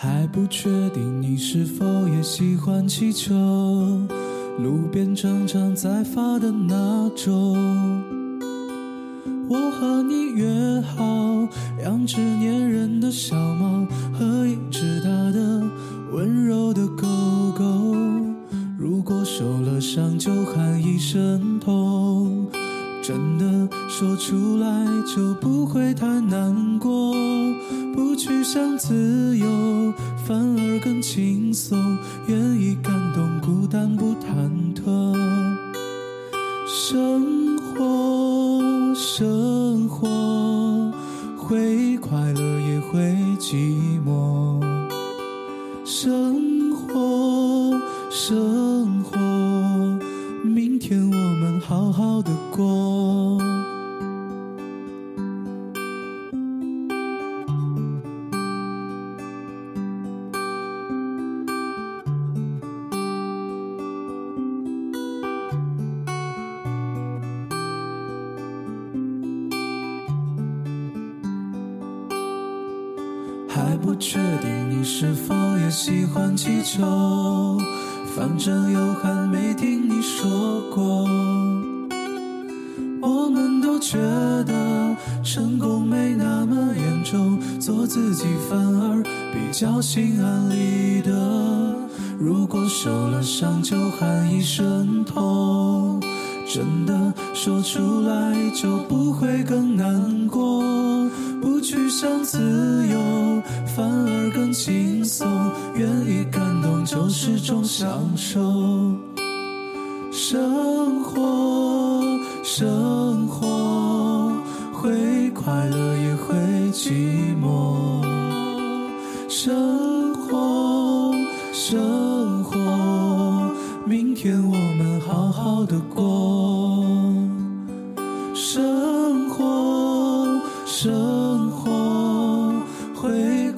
还不确定你是否也喜欢气球，路边常常在发的那种。我和你约好，两只粘人的小猫和一只大的温柔的狗狗。如果受了伤，就喊一声痛。真的说出来就不会太难过，不去想自由，反而更轻松，愿意感动，孤单不忐忑。生活，生活，会快乐也会寂寞。生活，生还不确定你是否也喜欢气球，反正有还没听你说过。我们都觉得成功没那么严重，做自己反而比较心安理得。如果受了伤就喊一声痛，真的说出来就不会更难过。不去想自由，反而更轻松。愿意感动就是种享受。生活，生活，会快乐也会寂寞。生活，生活，明天我们好好的过。生活，生活，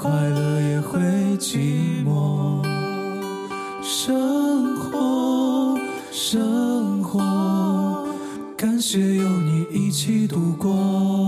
快乐也会寂寞。生活，生活，感谢有你一起度过。